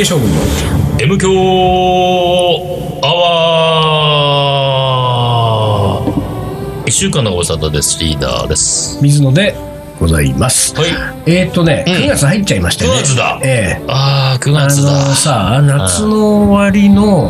大将軍の M 強アワー。一週間のご無沙汰です。リーダーです。水野でございます。はい。えーっとね、うん。9月入っちゃいましたね。9月だ。ええ。ああ9あ月だ。のさ、夏の終わりの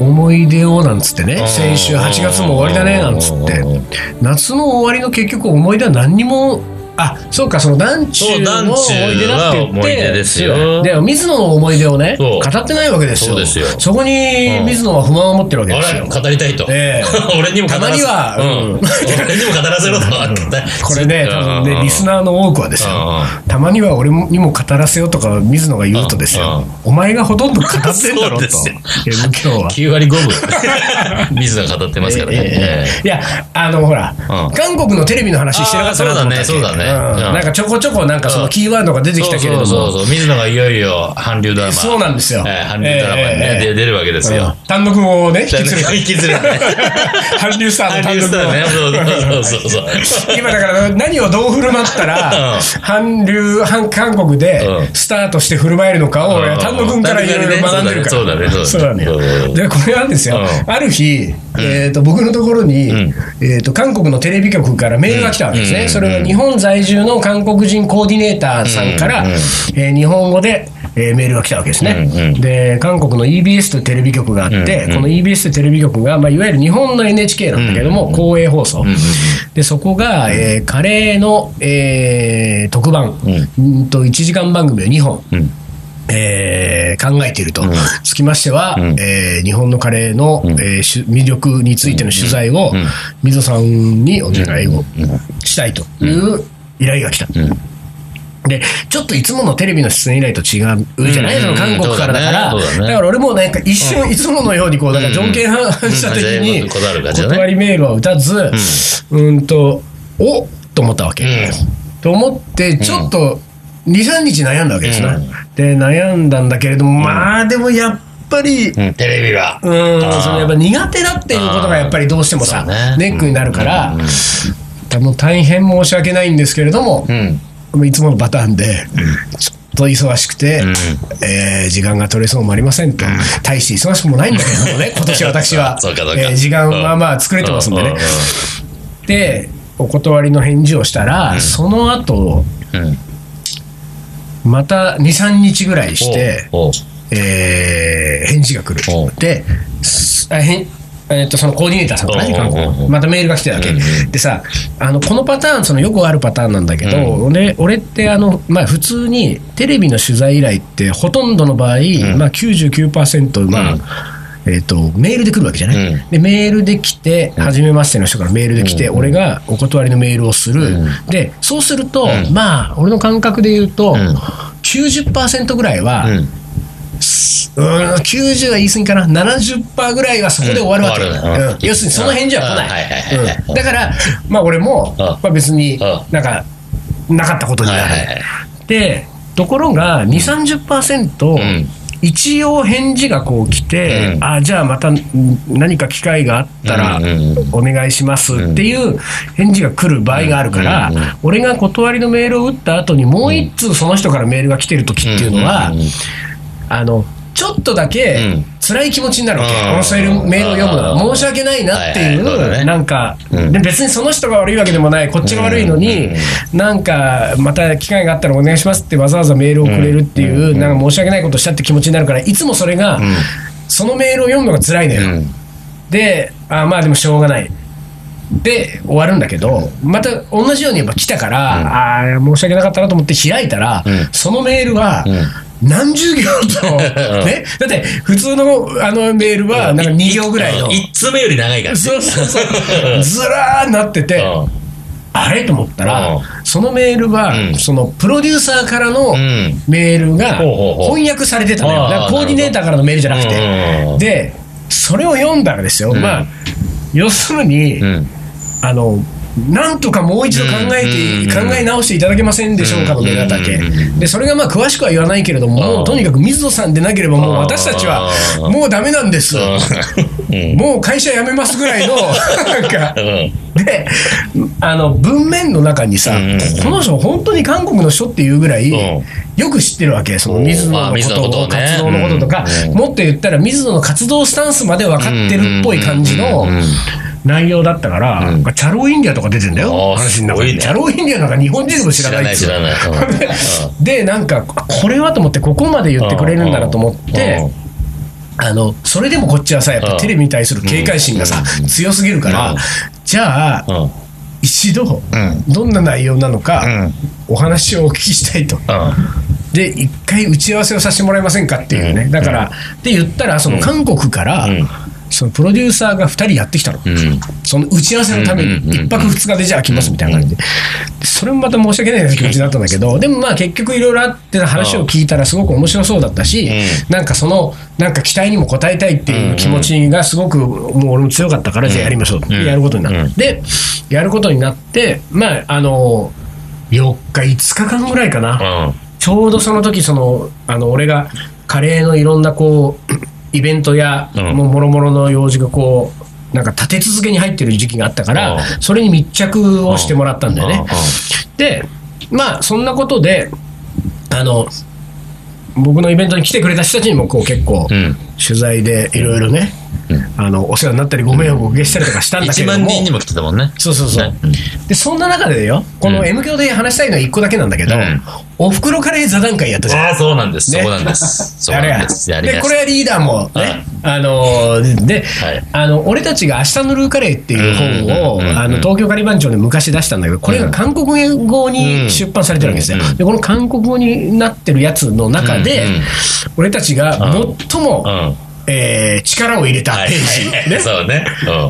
うん。思い出をなんつってね、うん。先週8月も終わりだねなんつって。うん、夏の終わりの結局思い出は何にも、あ、そうか、その団中の思中い出だって言って、ですよ。で、水野の思い出をね、語ってないわけですよ。そうですよ。そこにうん。水野は不満を持ってるわけあですよ。れ語りたいと、ええ。俺にも語らせたまにはうん。うん。俺にも語らせろと、これね、多分ね、リスナーの多くはですよ、たまには俺にも語らせよとか水野が言うとですよ、お前がほとんど語ってんだろと。今日は。9割5分水野が語ってますからね、ええいや、あの、ほら、うん。韓国のテレビの話してなかったそうだねそうだねなんかちょこちょこなんかそのキーワードが出てきたけれども、そうそう水野がいよいよ韓流ドラマ。そうなんですよ。えー韓流ドラマにね、出るわけですよ、単独をね、引き連れて。引き連れて。ね 韓流スターの 単独そうそうそう 今だから何をどう振る舞ったら、韓流、韓韓国でうん。スターとして振る舞えるのかを、うん。俺は丹野君からいろいろ学んでるから。そうだね。そうだね。で、これなんですよ。うん。ある日、えっと、僕のところにん、えっと、韓国のテレビ局からメールが来たわけですね。うん。それが日本在住の韓国人コーディネーターさんからえー日本語で、えーメールが来たわけですね。うんうん。で、韓国の EBS というテレビ局があって、うんうんこの EBS というテレビ局が、まあ、いわゆる日本の NHK なんだけども、公営放送。で、そこが、えーカレーの、えー特番、うん。と1時間番組を2本、うん。えー考えていると、ん。つきましては、ん。えー日本のカレーの、えーしゅ魅力についての取材を、ん。水野さんにお願いをしたいという依頼が来た。で、ちょっといつものテレビの出演依頼と違うじゃない、うんその韓国からだから、だから俺もなんか一瞬いつものようにこう、なんか条件反射的うんに断りメールは打たず、うん。と、おっと思ったわけ。うん。と思って、ちょっと2、3日悩んだわけですな。うん。で、悩んだんだけれども、まあでもやっぱり、うん。テレビは。うん、そのやっぱ苦手だっていうことがやっぱりどうしてもさ、ネックになるから、あの大変申し訳ないんですけれども、うん。いつものパターンで、ちょっと忙しくて、うん。えー時間が取れそうもありませんと、大して忙しくもないんだけれどもね、今年私は。えー時間はまあ作れてますんでね。で、お断りの返事をしたら、その後うん。うんまた2、3日ぐらいして、えー返事が来る。で、えー、とそのコーディネーターさんからね、韓国のまたメールが来てるわけ、うんでさあのこのパターンそのよくあるパターンなんだけど、俺俺ってあの、まあ、普通にテレビの取材依頼ってほとんどの場合、まあ、99%、まあえー、とメールで来るわけじゃない、うん。でメールで来て、初めましての人からメールで来て、俺がお断りのメールをする、でそうすると、ん。まあ俺の感覚で言うと、ん。90%ぐらいは、うんうーん90は言い過ぎかな。70%ぐらいはそこで終わるわけ、うんうん。要するにその返事は来ない、だから、まあ、俺も、ん。まあ、別にん。なんかなかったことになる、はいはいはい。でところが2 3 0ん。一応返事がこう来て、うん。あじゃあまたん何か機会があったらお願いしますっていう返事が来る場合があるから、うんうん俺が断りのメールを打った後にもう一通その人からメールが来てる時っていうのは、あのちょっとだけうん。辛い気持ちになるわけ、うん。そういうメールを読むのうん。が申し訳ないなっていう、はいはい。そうだね。なんか、うん。で別にその人が悪いわけでもない。こっちが悪いのに、なんかまた機会があったらお願いしますってわざわざメールをくれるっていう、なんか申し訳ないことしたって気持ちになるからいつもそれが、そのメールを読むのが辛いのよ、うん。であまあでもしょうがない。で終わるんだけどまた同じようにやっぱ来たから、ああ申し訳なかったなと思って開いたら、うん。そのメールが、何十行と、ね、だって普通のあのメールはなんか2行ぐらいの、1通目より長いからね。そうそうそう。ずらーなってて、うん。あれ？と思ったら、うん。そのメールは、うん。そのプロデューサーからのん。メールが翻訳されてたのよ。あーだからコーディネーターからのメールじゃなくて。ん。で、それを読んだらですよ、ん。まあ、要するに、うん。あの、なんとかもう一度考えて、うん考え直していただけませんでしょうかのメールだったわけうん。で、それがまあ詳しくは言わないけれども、うん。とにかく水野さんでなければもう私たちはうんもうダメなんです。うん。もう会社辞めますぐらいの、なんか。う、ん。で、あの、文面の中にさ、この人本当に韓国の人っていうぐらい、うん。よく知ってるわけ。その水野あのこと活動のこととか、うん。もっと言ったら水野の活動スタンスまで分かってるっぽい感じの内容だったから、うん。チャローインディアとか出てんだよ、話の中に。ね。チャローインディアなんか日本人でも知らないっつう。知らない知らない。うんでで、なんか、これはと思って、ここまで言ってくれるんだなと思って、あの、それでもこっちはさ、やっぱうん。テレビに対する警戒心がさ、うん。強すぎるから、うん。じゃあ、うん。うん。一度、うん。どんな内容なのか、うん。お話をお聞きしたいと。で、一回打ち合わせをさせてもらえませんかっていうね。うん。だから、って言ったら、その韓国から、うんそのプロデューサーが2人やってきたの。うん。その打ち合わせのためにうんうんうんうん1泊2日でじゃあ来ますみたいな感じで。でそれもまた申し訳ない気持ちだったんだけど、でもまあ結局いろいろあって話を聞いたらすごく面白そうだったし、なんかその、なんか期待にも応えたいっていう気持ちがすごくもう俺も強かったから、じゃあやりましょうってうんやることになうんって。で、やることになって、まああの、4日、5日間ぐらいかな。うん。ちょうどその時そのあの俺がカレーのいろんなこうイベントや、うんもうもろもろの用事がこうなんか立て続けに入ってる時期があったから、うんそれに密着をしてもらったんだよね。うんでまあそんなことであの僕のイベントに来てくれた人たちにもこう結構、うん。取材でいろいろね、あのお世話になったりご迷惑をおかけしたりとかしたんだけ1れども。万人にも来てたもんね。そうそうそう、うん。でそんな中でよこのうん。M 教で話したいのは1個だけなんだけど、うん。おふくろカレー座談会やったじゃん。ああ、そうなんです。そねこなんです。そうあれや。なんでこれはリーダーもね、あのーで、はい。あの、俺たちが明日のルーカレーっていう本を、うんうんうんうんあの、東京カリバン町で昔出したんだけど、これが韓国語に出版されてるわけですようんうん。で、この韓国語になってるやつの中でうんうん、俺たちが最もうん。えー力を入れた。はいページ、ね。そうね。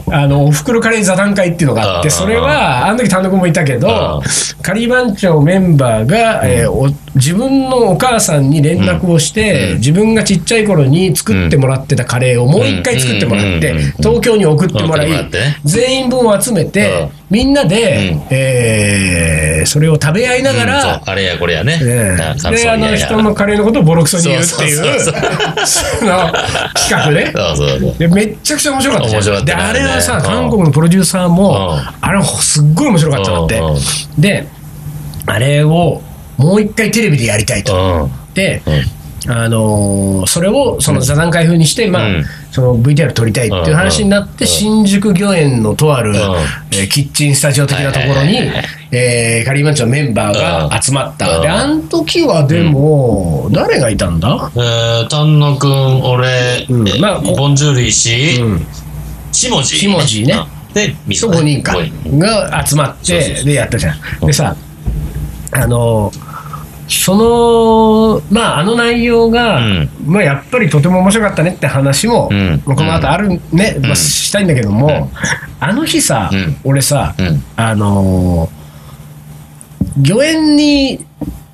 うん。あの、おふくろカレー座談会っていうのがあって、うん。それは、あの時単独もいたけど、カリバン町メンバーが、えーお自分のお母さんに連絡をして、自分がちっちゃい頃に作ってもらってたカレーをもう一回作ってもらって東京に送ってもらい全員分を集めて、みんなでうん、えーそれを食べ合いながうんらそう、あれやこれやね。で、あの人のカレーのことをボロクソに言うっていう、その企画ね。そうそうそう。でめっちゃくちゃ面白かったね。であれはさ、うん。韓国のプロデューサーも、うん。あれすっごい面白かったなって、であれをもう一回テレビでやりたいと、うん。で、うん。あのーそれをその座談会風にして、まあうんその VTR 撮りたいっていう話になって、うん新宿御苑のとある、ん。えーキッチンスタジオ的なところに、えーカリーマンチョのメンバーが集まった、うん。であの時はでも、誰がいたんだ、えー、丹野くん、俺、うん。まあこボンジュール石、うん。下地。下地ね。うん。で、みそう5人かが集まってでやったじゃん。でさあのそのまああの内容が、うん。まあ、やっぱりとても面白かったねって話も、うん。この後あるね、まあ、したいんだけども、あの日さ、うん。俺さ、うん。あの御苑に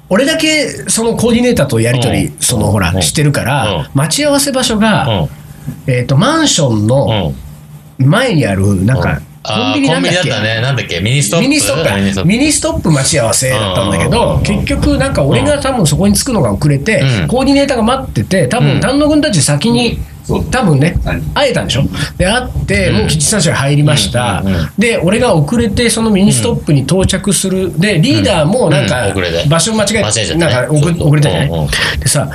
俺だけそのコーディネーターとやり取り、うん。そのほら、うん。してるから、うん。待ち合わせ場所が、うん。えー、とマンションのうん。前にあるなんか、コンビニなんだっけ？ビニだったね。なんだっけ？ミニストップ？ミニストップ。ミニストップ。ミニストップ待ち合わせだったんだけうんうんどうん。結局なんか俺が多分そこに着くのが遅れてうん。コーディネーターが待ってて多うん。分丹野君たち先に多分ねはい。会えたんでしょ？で会ってうん。もうキッチンスタジオに入りました。うんうんうんで俺が遅れてそのミニストップに到着する。でリーダーもなんうん。か遅れて。場所間違え間違えちゃったね。なんか遅そうそう遅れたじゃないでさ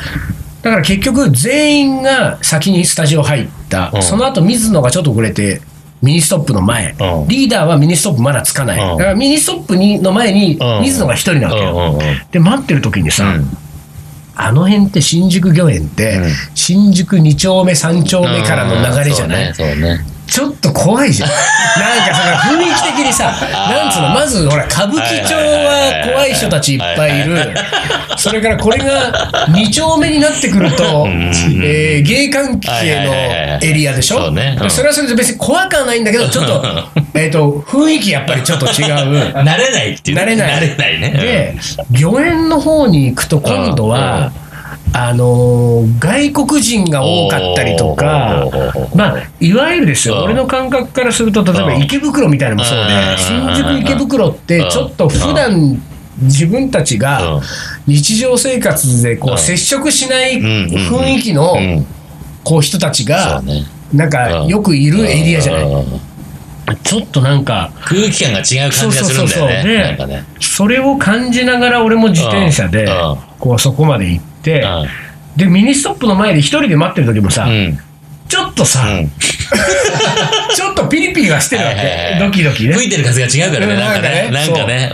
だから結局全員が先にスタジオ入った。うん。その後水野がちょっと遅れてミニストップの前。うん。リーダーはミニストップまだつかない。うん。だからミニストップにの前にうん。水野が一人なわけよ、で待ってる時にさ、うん。あの辺って新宿御苑って、うん。新宿2丁目3丁目からの流れじゃない、うん。ねちょっと怖いじゃん。なんかその雰囲気的にさなんつうのまずほら歌舞伎町は怖い人たちいっぱいいる。それからこれが2丁目になってくると、ん。えー芸関係のエリアでしょ？そうね。うんそれはそれで別に怖くはないんだけどちょっとえーと雰囲気やっぱりちょっと違う。慣れないっていう。慣れない。慣れないね。で御苑の方に行くと今度は、あのー外国人が多かったりとかまあいわゆるですよ、うん。俺の感覚からすると例えばうん。池袋みたいなのもそうで、うん。新宿池袋ってちょっと普段自分たちがうん。日常生活でこううん。接触しないうん。雰囲気のうん。こう人たちそが。なんかよくいるエリアじゃない。うん。ちょっとなんか、空気感が違う感じがするんだよね。そうそうそうそう。なんかね。それを感じながら俺も自転車でこうそこまで行っで、ミニストップの前で一人で待ってる時もさ、うん。ちょっとさ、うん ちょっとピリピリはしてるわけ。いドキドキね。吹いてる風が違うからね、うんなんかね。なんんかね。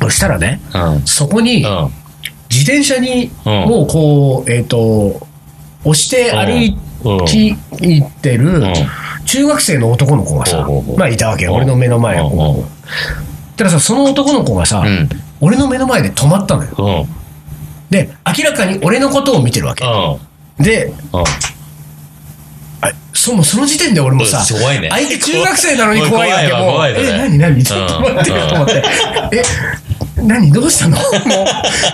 そしたらね。そこにうん。自転車にうんもうこう、えっと、押して歩いき行ってるん中学生の男の子がさまあいたわけ俺の目の前を。たださ、その男の子がさうん、俺の目の前で止まったのよ。で、明らかに俺のことを見てるわけ。で、うん。あそもうその時点で俺もさ、うん怖いね。相手中学生なのに怖いわけもう怖いわ怖いわ。え、何何ちょっと待ってよと思って。え、何どうしたの？もう、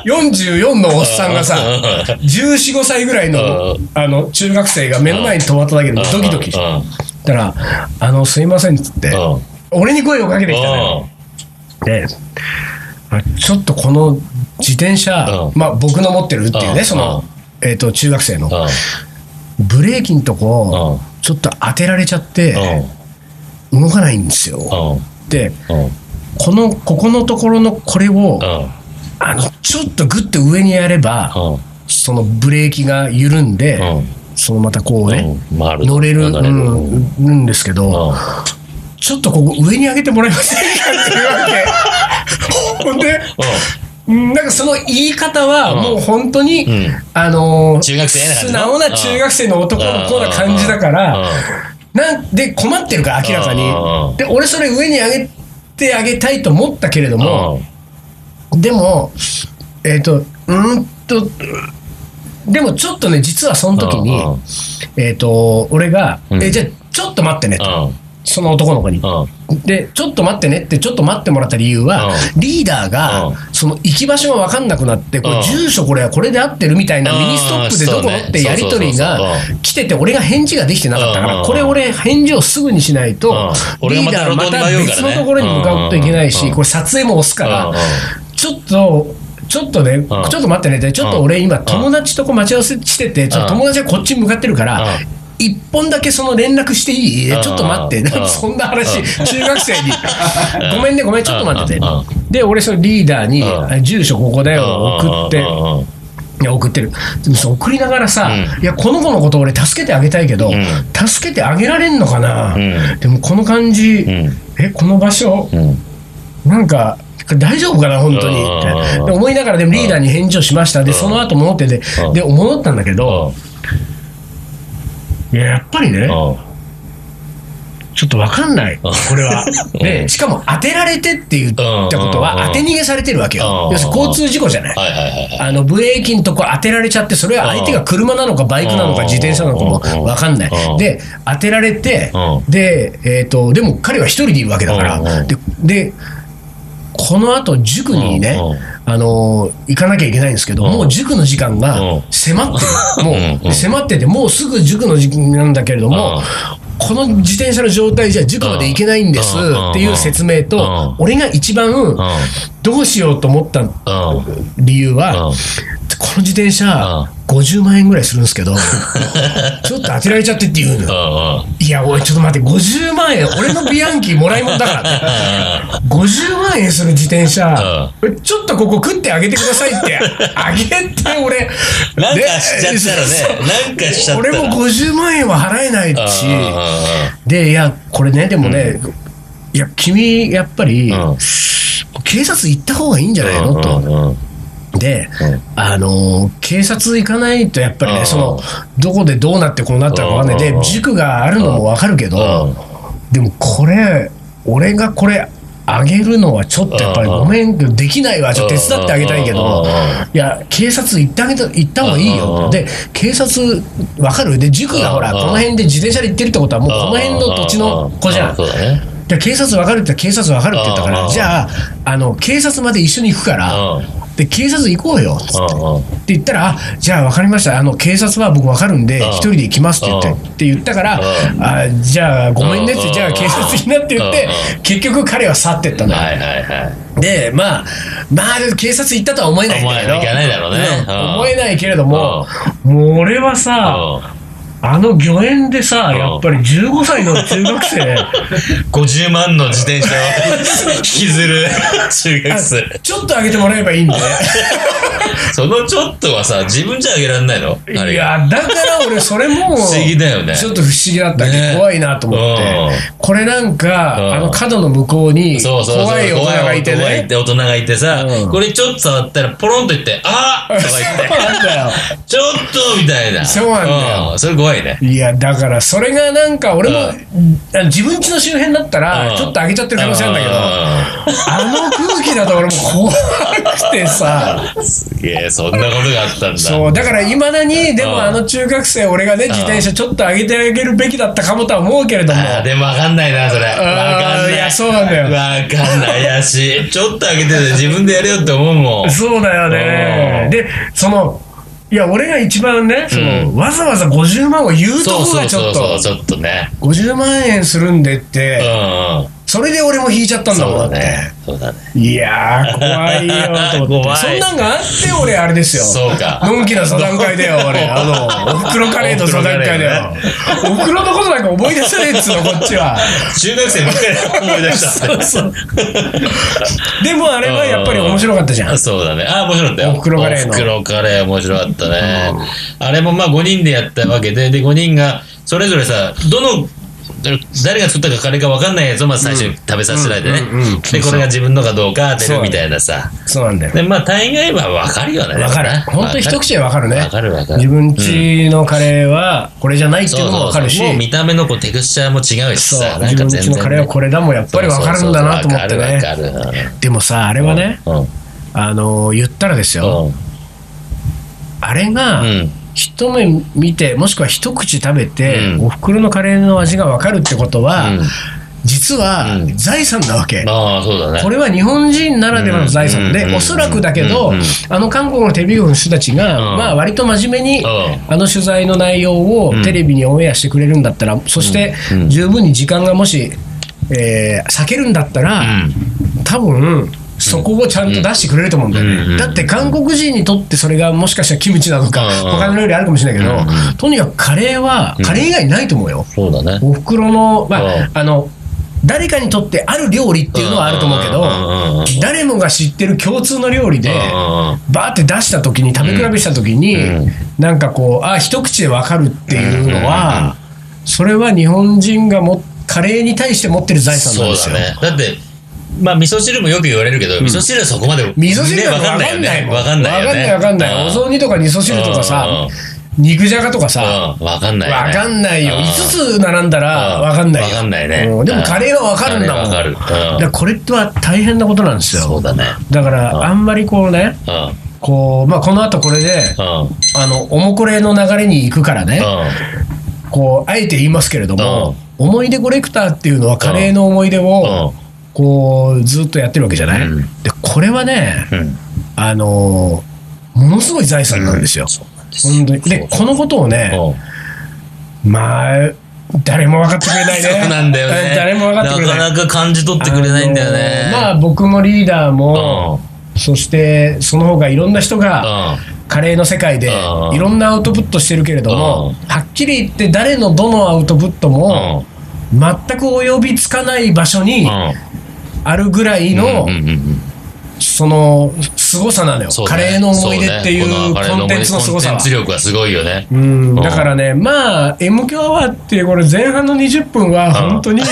44のおっさんがさ、14、5歳ぐらいのう、あの、中学生が目の前に止まっただけでドキドキして。うん。たら、あの、すいませんっつって、うん。俺に声をかけてきたのよ。で、あちょっとこの自転車、うんまあ僕の持ってるっていうね、うんその、えっ、と、中学生の、うん。ブレーキのとこ、うちょっと当てられちゃって、動かないんですよ。うん。で、うん。この、ここのところのこれを、うん。あの、ちょっとグッと上にやれば、うん。そのブレーキが緩んで、うんそのまたこうね、乗れる、ん、んですけど、ちょっとここ上に上げてもらえませんかっていうわけ。ほんで、うんなんかその言い方は、うん。もう本当に、うん。あのー中学生な感じ素の直な中学生の男の子な感じだから、なんで困ってるから明らかに。うん。で、俺それ上に上げてあげたいと思ったけれども、でも、えっ、と、うーんと、でもちょっとね、実はその時にえっ、と、俺が、うん。え、じゃあちょっと待ってねと、その男の子に。で、ちょっと待ってねって、ちょっと待ってもらった理由は、うリーダーがうん、その行き場所が分かんなくなって、こ住所これはこれで合ってるみたいなうん。ミニストップでどこってやり取りが来てて、俺が返事ができてなかったから、うん。これ俺返事をすぐにしないとリーダーまた別のところに向かうといけないし、うん。これ撮影も押すからちょっと、ちょっとね、ちょっと待ってね。で、ちょっと俺今友達とこう待ち合わせしてて、ちょっと友達がこっちに向かってるからうん、一本だけその連絡していい？ちょっと待って。うんそんな話、うん中学生に。ごめんね、ごめん、ちょっと待ってて。で、俺、そのリーダーにう、住所ここだよ、送って。いや送ってる。でもさ送りながらさ、うん。いやこの子のこと俺助けてあげたいけど、ん。助けてあげられんのかな、うん。でもこの感じ、ん。えこの場所、うん。なんか大丈夫かな本当に。うんってで思いながらでもリーダーに返事をしました。でその後戻っててうんで戻ったんだけどいややっぱりねちょっと分かんない。これは。で しかも当てられてって言ったことうん。は当て逃げされてるわけよ。うん。要するに交通事故じゃない。あのブレーキのとこ当てられちゃって、それは相手が車なのかバイクなのかうん。自転車なのかも分かんなうん。い。で、当てられてう、で、えっと、でも彼は一人でいるわけだから。で、でこの後塾にねあのー、行かなきゃいけないんですけど、うん。もう塾の時間がうん。迫ってる。もう迫ってて、もうすぐ塾の時間なんだけれども、この自転車の状態じゃ塾まで行けないんですうん。っていう説明うん。と、俺が一番どうしようと思った理由は、うんこの自転車、50万円ぐらいするんですけど、ちょっと当てられちゃってって言うのよ。いや、おい、ちょっと待って、50万円、俺のビアンキもらいもんだからね。50万円する自転車、ちょっとここ食ってあげてくださいって、あげて、俺。なんかでしちゃったらねなんかしちゃったら。俺も50万円は払えないし、うで、いや、これね、でもね、いや、君、やっぱり、ん。警察行った方がいいんじゃないの？と。で、うん。あのー警察行かないとやっぱりね、うん。そのどこでどうなってこうなったかわかんない。でうん。塾があるのもわかるけど、でもこれ俺がこれあげるのはちょっとやっぱりうんごめんできないわ。ちょっと手伝ってあげたいけどうん。いや警察行ってあげた行った方がいいよ。うん。で警察わかる？で塾がほらうん。この辺で自転車で行ってるってことはもうこの辺の土地の子じゃん。警察わかるって警察わかるって言ったかうん。らじゃああの警察まで一緒に行くからうんで警察行こうよつって。って言ったら、あじゃあ分かりました、あの警察は僕分かるんで、うん。一人で行きますって言って。うん。って言ったから、うん。あじゃあごめんねって、うん。じゃあ警察になって言ってう、結局彼は去ってったのよ。はいはいはい。で、まあ、まあ、警察行ったとは思えないんだけど、思えないけれども、もう俺はさ、あの御苑でさ、んやっぱり15歳の中学生、50万の自転車を 引きずる中学生。ちょっと上げてもらえばいいんで。そのちょっとはさ、自分じゃあげられないの？いや、だから俺それも、不思議だよねちょっと不思議だったけど、ね怖いなと思ってうん。これなんか、うんあの角の向こうに、そうそうそう。怖い大人がいてね。怖い大人がいてさ、うんこれちょっと触ったらポロンと言って、あーとか言って。ちょっとみたいな。そうなんだようんそれ怖いね。いや、だから、それがなんか、俺も、うあの自分家の周辺だったら、うんちょっと上げちゃってる可能性あるんだけど、うあの空気だと俺も怖くてさ、んすげえ、そんなことがあったんだ。そう、だから、いまだに、でうんもあの中学生、俺がね、自転車ちょっと上げてあげるべきだったかもとは思うけれども、でもわかんないな、それ。わかんない。いやそうなんだよわかんない。怪しい。ちょっと上げてて自分でやれよって思うもん。そうだよねうん。で、その、いや、俺が一番ね、その、わざわざ50万を言うとそうそうこがちょっと、ちょっとね。50万円するんでっうんて、うん。それで俺も引いちゃったんだそうもんね。そうだね。いやー、怖いよと思って。そんなんがあって、俺、あれですよ。そうかのんきな座談会だよ、俺。あの、おふくろカレーの座談会だよ。おふくろのことなんか思い出せねえっつうの、こっちは。中学生ばっかり思い出したって。そうでもあれはやっぱり面白かったじゃん。そうだね。あ、面白かったよ。おふくろカレーのおふくろカレー面白かったね。あれもまあ5人でやったわけで、で、5人が、それぞれさ、どの、誰が作ったかカレーか分かんないやつをまず最初に食べさせられてね。で、これが自分のかどうか当てるみたいなさ。そうなんだよ。で、まあ大概は分かるよね。わかる。本当に一口でわかるね。分かる分かる。自分家のカレーはこれじゃないっていうのもわかるしもう見た目のこうテクスチャーも違うしそうさ、自分家のカレーはこれだもんやっぱりわかるんだなと思ってね。でもさあれはねうん。あの言ったらですようん。あれがうん。一目見てもしくは一口食べてうん。お袋のカレーの味がわかるってことはうん。実はうん。財産なわけ。うだね。これは日本人ならではの財産うん。で、おそらくだけどうん、あの韓国のテレビ局の人たちが、うん。まあ割と真面目にうん、あの取材の内容をうん。テレビにオンエアしてくれるんだったら、そしてうん。十分に時間がもし、えー避けるんだったうら、ん。多分、そこをちゃんと出してくれると思うんだようんね。だって韓国人にとってそれがもしかしたらキムチなのか、うん他の料理あるかもしれないけどうん、とにかくカレーは、カレー以外ないと思うよ。そうだね。お袋の、まうんあ、あの、誰かにとってある料理っていうのはあると思うけど、誰もが知ってる共通の料理で、バーって出した時に、食べ比べした時に、うんなんかこう、あ、一口でわかるっていうのは、それは日本人がもカレーに対して持ってる財産なんですよ。だね。だって、まあ、味噌汁もよく言われるけど、味噌汁はそこまで、味噌汁ねは分かんわかんないよね。ないもん。わかんないよね。わかんないわかんない。お雑煮とか味噌汁とかさ、肉じゃがとかさ、うん、わかんないよね。わかんないよ。うん5つ並んだらわかんないよ。わかんないねうんでもカレーはわかるんだもん。カレーわかるうんだからこれっては大変なことなんですよ。そうだね。だから、あんまりこうね。こう、まあ、この後これで、うん。あの、おもこれの流れに行くからね、こう、あえて言いますけれども、思い出コレクターっていうのはカレーの思い出を、こう、ずっとやってるわけじゃない、うんで、これはね、うん。うん。あのーものすごい財産なんですよ。本当に。で、このことをね、うんまあ、誰も分かってくれないね。そうなんだよね。誰も分かってくれない。なかなか感じ取ってくれないんだよね。あのーまあ、僕もリーダーうも、ん。そして、その他いろんな人が、カレーの世界でうんいろんなアウトプットしてるけれども、はっきり言って誰のどのアウトプットうん。も全く及びつかない場所にあるぐらいのその凄さなのよ、ね。カレーの思い出っていうコンテンツの凄さは。力がすごいよね。うん。だからね、まあ、M 響アワーっていうこれ前半の20分は本当にも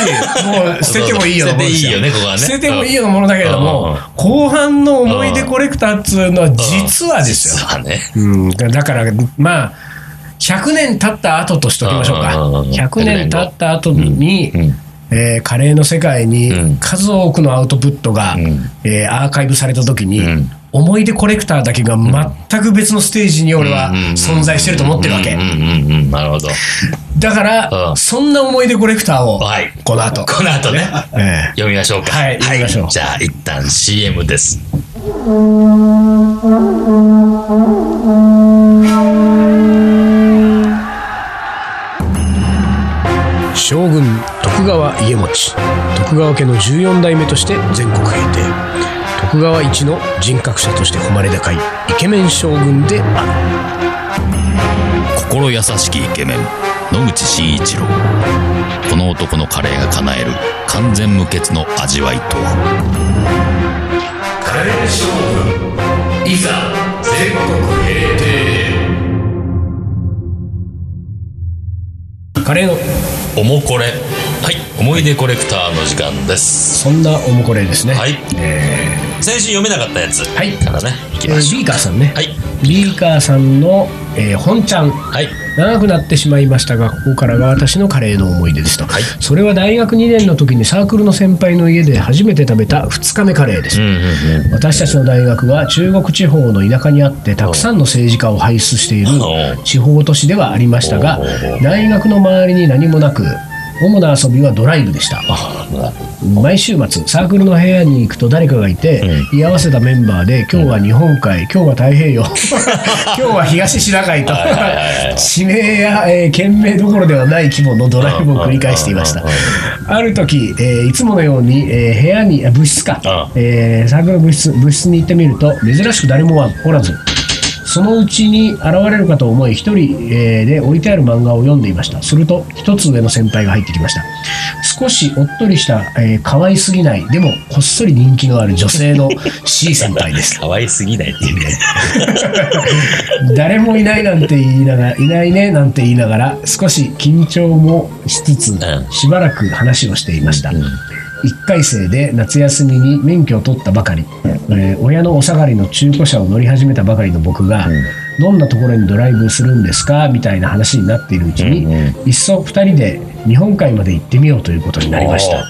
う 捨ててもいいようなもの捨てていいよねここはね。捨ててもいいようなものだけれどうん。も、後半の思い出コレクターっつうのは実はですよ。ね。うん、だから、まあ、100年経った後としておきましょうか。うん。うんうんうん100年経った後に、うんえーカレーの世界にうん数多くのアウトプットが、うんえーアーカイブされた時に、うん思い出コレクターだけが全く別のステージに俺は存在してると思ってるわけ。なるほど。だから、うんそんな思い出コレクターを、はい。この後。この後ね。え読みましょうか。はい読みましょうじゃあ、一旦 CM です。ー将軍徳川家茂徳川家の14代目として全国平定。徳川一の人格者として誉れ高いイケメン将軍である。心優しきイケメン野口真一郎。この男のカレーが叶える完全無欠の味わいとは。カレー将軍いざ全国平定。カレーの。おもこれ。はい思い出コレクターの時間です。そんなおもこれですね。はい。え先週読めなかったやつはい。からね。いきーえーましょう。ビーカーさんね。はい。ビーカーさんの、えー本ちゃん。はい。長くなってしまいましたがここからが私のカレーの思い出ですと、はい。それは大学2年の時にサークルの先輩の家で初めて食べた2日目カレーです、うんうんうん。私たちの大学は中国地方の田舎にあってたくさんの政治家を輩出しているお地方都市ではありましたが大学の周りに何もなく主な遊びはドライブでした。あ毎週末サークルの部屋に行くと誰かがいて、居合わせたメンバーで今日は日本海今日は太平洋 今日は東シナ海と地名や、えー県名どころではない規模のドライブを繰り返していました。ある時、えーいつものように、えー部屋にあ部室か。あ、えーサークルの部室部室に行ってみると珍しく誰もはおらずそのうちに現れるかと思い一人、えーで置いてある漫画を読んでいました。すると一つ上の先輩が入ってきました。少しおっとりした、えー可愛すぎないでもこっそり人気のある女性の C 先輩です。可愛すぎないっていうね。誰もいないなんて言いながらいないねなんて言いながら少し緊張もしつつん。しばらく話をしていました、1回生で夏休みに免許を取ったばかり、えー親のお下がりの中古車を乗り始めたばかりの僕が、どんなところにドライブするんですかみたいな話になっているうちに、いっそ2人で日本海まで行ってみようということになりました。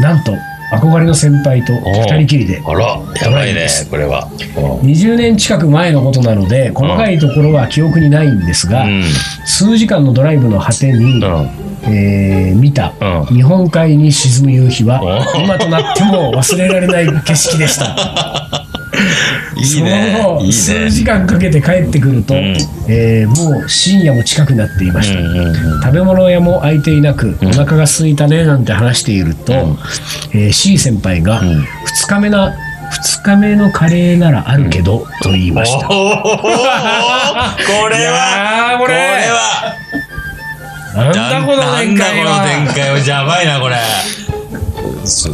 なんと憧れの先輩と2人きりであらやばいねこれは。おう20年近く前のことなので細かいところは記憶にないんですが、うん。数時間のドライブの果てに、うんえー見た。うん。日本海に沈む夕日はお今となっても忘れられない景色でした。いいね。その後数時間かけて帰ってくると、ん。えーもう深夜も近くなっていました、うんうんうん食べ物屋も開いていなく、お腹が空いたねなんて話していると、えー C 先輩が、ん。2日目な2日目のカレーならあるけど、と言いました。これはこれはなんだこの展開は。なんだこの展開は。やばいなこれ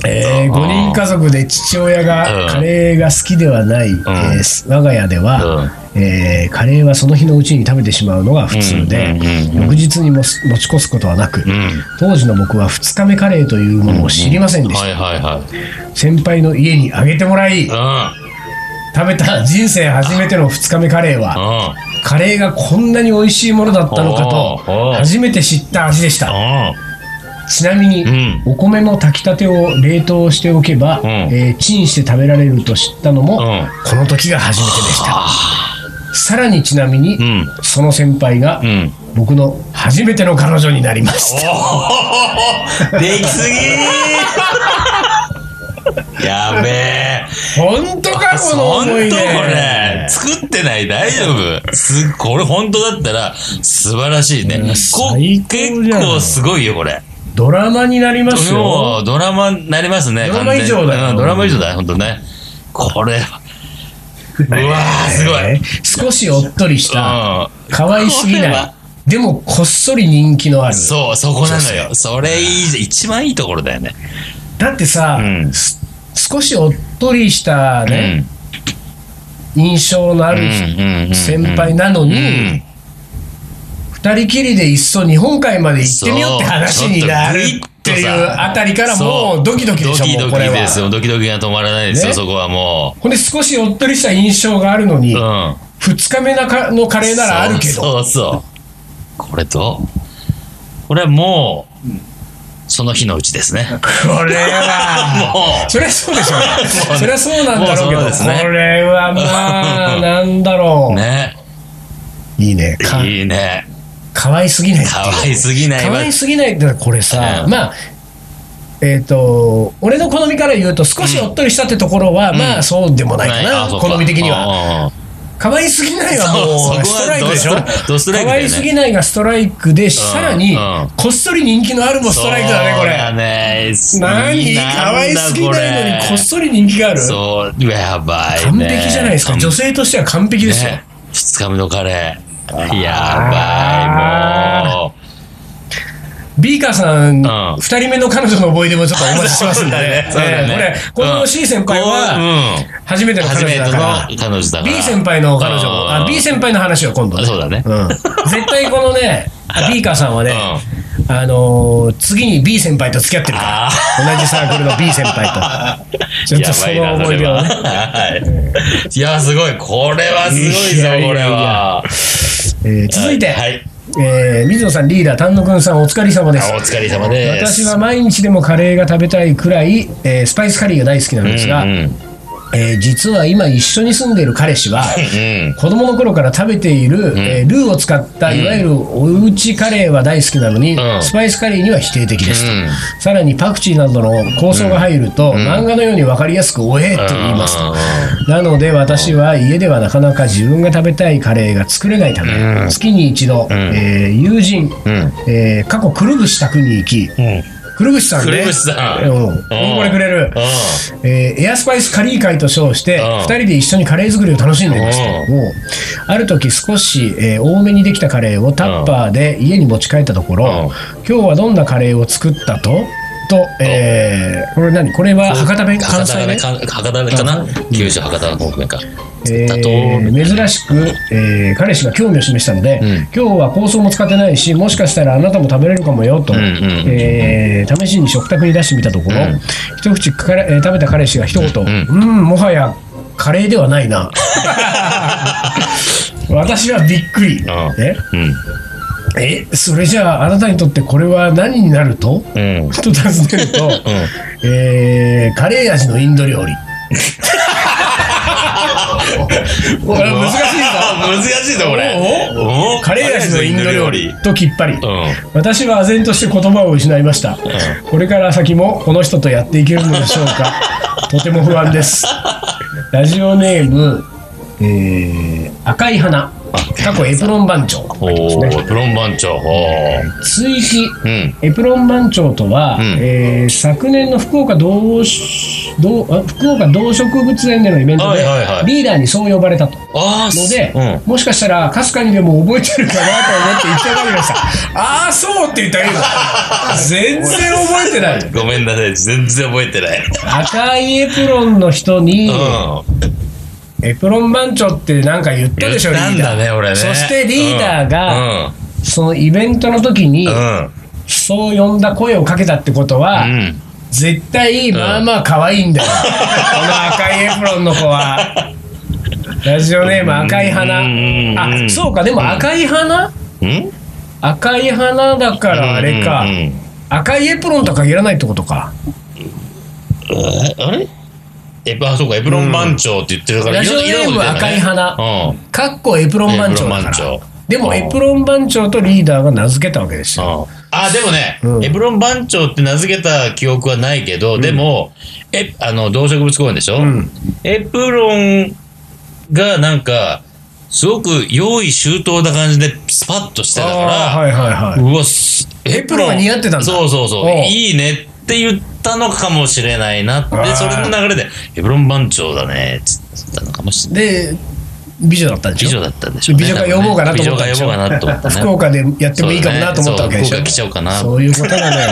えー、5人家族で父親うんがカレーが好きではない、えー我が家では、えーカレーはその日のうちに食べてしまうのが普通で、うんうんうん。うん翌日にもす持ち越すことはなく、うん。当時の僕は2日目カレーというものを知りませんでした、先輩の家にあげてもらいうん。食べた人生初めての2日目カレーはうんカレーがこんなに美味しいものだったのかと初めて知った味でした。うんちなみに、うん。お米も炊きたてを冷凍しておけば、うん。えーチンして食べられると知ったのも、うん。この時が初めてでした。さらにちなみに、うん。その先輩が、うん。僕の初めての彼女になりました。できすぎやべえ。本当かこの本当こ思い出れ。作ってない？大丈夫？すこれ本当だったら素晴らしいね。結構すごいよこれ。ドラマになりますもようドラマになりますねドラマ以上だよ。ドラマ以上だよ本当ね。これうわーすごい。えー少しおっとりした。うん。可愛すぎない。でもこっそり人気のある。そうそこなの女よ。それいい一番いいところだよね。だってさ、うん。す少しおっとりしたうね、ん。印象のある先輩なのに、二人きりでいっそ日本海まで行ってみようって話になるっていうあたりからもう。ドキドキでしょドキドもうこれはキですよ。ドキドキが止まらないですよね。そこはもほんで少しおっとりした印象があるのに、ううん。二日目のカレーならあるけど。そうそうそう。これとこれはもうその日のうちですね。これは。もう。そりゃそうでしょうね。もう。ねそりゃそうなんだろうけど。もうそうですね。これはまあなんだろう、ね。いいね。かいいね。可愛すぎないっていう。可愛すぎないわ。可愛すぎないってこれさ、うん。まあえっ、と俺の好みから言うと少しおっとりしたってところは、まあそうでもないかな、あそうか。好み的には。は可愛すぎないはもそうストライクでしょ？可愛すぎないがストライクで、さらに、うんこっそり人気のある？もストライクだねこれね何可愛すぎないのにこっそり人気がある？そうやばい完ね璧じゃないですか女性としては完璧ですよ、ね二日目のカレーやばいもうビーカーさん、ん二人目の彼女の思い出もちょっとお待ちしてますんでね。そうだねこれ、この C 先輩は、うん初めての彼女だから初めての彼女だから B 先輩の彼女も、あうん B 先輩の話は今度ね。そうだねん絶対このね、あ ビーカーさんはね、あのー次に B 先輩と付き合ってるからあ。同じサークルの B 先輩と。ちょっとその思い出をね。はい。いや、すごい。これはすごいぞこれは。えー続いて、はい。えー水野さんリーダー丹野くんさんお疲れ様ですあお疲れ様です。私は毎日でもカレーが食べたいくらい、えースパイスカリーが大好きなんですが、うんうんえー実は今一緒に住んでいる彼氏はうん。子供の頃から食べている、えールーを使ったいわゆるおうちカレーは大好きなのに、うん。スパイスカレーには否定的ですと、うん。さらにパクチーなどの香草が入ると、漫画のように分かりやすくおえーと言いますと、なので私は家ではなかなか自分が食べたいカレーが作れないため、うん。月に一度、えー友人、うん。えー過去くるぶし宅に行き、うん。くるぶしさんね。くるぶしさん。うん。うん。これくれる、えーエアスパイスカリー会と称して、うん。2人で一緒にカレー作りを楽しんでいます。と、うもうある時少し、えー多めにできたカレーをタッパーで家に持ち帰ったところ、今日はどんなカレーを作ったとと、えーこれ何？これは博多弁？関西弁？博多弁かな？九州博多の方面か。えだと、ー珍しく、えー彼氏が興味を示したので、ん。今日は香草も使ってないしもしかしたらあなたも食べれるかもよと、んうんえー試しに食卓に出してみたところ、うん。一口かれ、えー食べた彼氏が一言「うん。うんもはやカレーではないな」私はびっくり、んえ？うん。えそれじゃああなたにとってこれは何になると？うん。と尋ねると、えーカレー味のインド料理これ難しいぞ難しいぞ、これ。カレー味のインド料理ときっぱり、私は唖然として言葉を失いました、これから先もこの人とやっていけるのでしょうかとても不安ですラジオネーム、えー赤い花過去エプロン番長。おー、プロン番長。追記。うん。エプロン番長とは、ん。えー昨年の福岡動福岡動植物園でのイベントで、リーダーにそう呼ばれたと。あーので、うん。もしかしたらかすかにでも覚えてるかなと思って言ってかりました。ああそうって言ったらいいの？全然覚えてない。ごめんなさい、全然覚えてない。赤いエプロンの人に、うん。エプロン番長ってなんか言ったでしょリーダー。だね、俺ね。そしてリーダーが、うん。そのイベントの時に、うん。そう呼んだ声をかけたってことは、うん。絶対まあまあ可愛いんだよ、この赤いエプロンの子は。ラジオネーム赤い花。うん。あそうかでも赤い花？うん？赤い花だからあれか。赤いエプロンとは限らないってことか。えあれ？エプあそうかエプロン番長って言ってるから、ラジオネーム赤い花。うん。かっこエプロン番長だから。長。でもエプロン番長とリーダーが名付けたわけですよ。あでもね、うん。エプロン番長って名付けた記憶はないけど、でもえあの動植物公園でしょ、ん。エプロンがなんかすごく用意周到な感じでスパッとしてたから、はいはいはい。うわすエプロン。が似合ってたんだ。そうそうそう。いいねって言ったのかもしれないな。ってそれの流れでエプロン番長だねっつったのかもしれない。で美女だったんでしょ？美女だったんでしょ美女が呼ぼうかなと思ったんでしょ？美女が呼ぼうかなと思ったね。福岡でやってもいいかもなと思ったわけでしょそうねそう福岡来ちゃおうかな。そういうことがね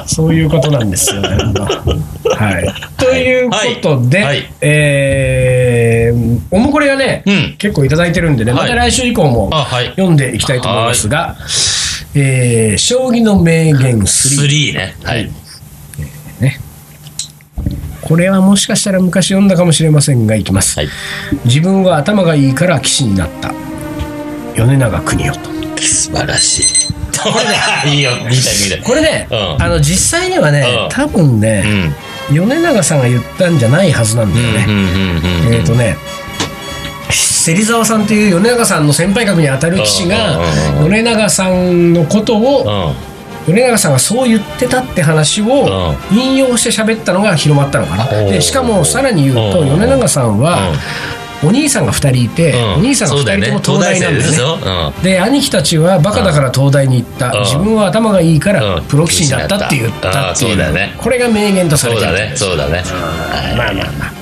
そういうことなんですよ。ねはい。ということで、はい。はいえーおもこれがね、うん。結構いただいてるんでね、はい。また来週以降もあはい。読んでいきたいと思いますが、えー将棋の名言3 3ね。はい。これはもしかしたら昔読んだかもしれませんがいきます、はい。自分は頭がいいから棋士になった。米長邦夫と。素晴らしい。これね。いいよ見たい見たい。これね、うん。あの実際にはね、うん。多分ね、米長さんが言ったんじゃないはずなんだよね、うんうんうんうんえっ、とね芹沢さんという米長さんの先輩格に当たる棋士が米長さんのことをうん。米長さんがそう言ってたって話を引用して喋ったのが広まったのかな。でしかもさらに言うとうん。米長さんはお兄さんが2人いてうん。お兄さんが2人とも東大なんだよね。で兄貴たちはバカだから東大に行った、うん。自分は頭がいいからうん。プロ棋士になったって言ったっていう,、これが名言とさそうだれてるんですね。そうだね。まあまあまあ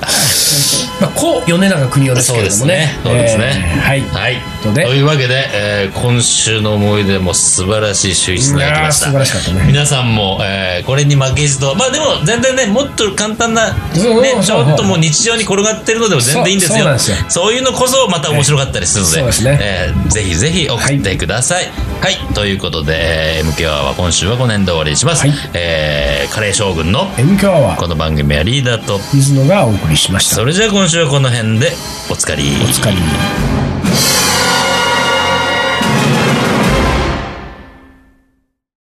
まあ、故米長邦夫ですけれどもね。そうですねそうですねえーはい。はい。というわけで、えー今週の思い出も素晴らしい週一となりました。素晴らしかったね皆さんも、えーこれに負けじと、まあでも全然ね、もっと簡単な、ね、ちょっともう日常に転がってるのでも全然いいんですよ。そういうのこそまた面白かったりするので、そうですねえーぜひぜひ送ってください。はい。ということで、えー MK は今週は5年で終わりにします。はいえーカレー将軍の M 強アワー、この番組はリーダーと、水野がお送りしました。それじゃあ今今週はこの辺でおつかり。おつかり。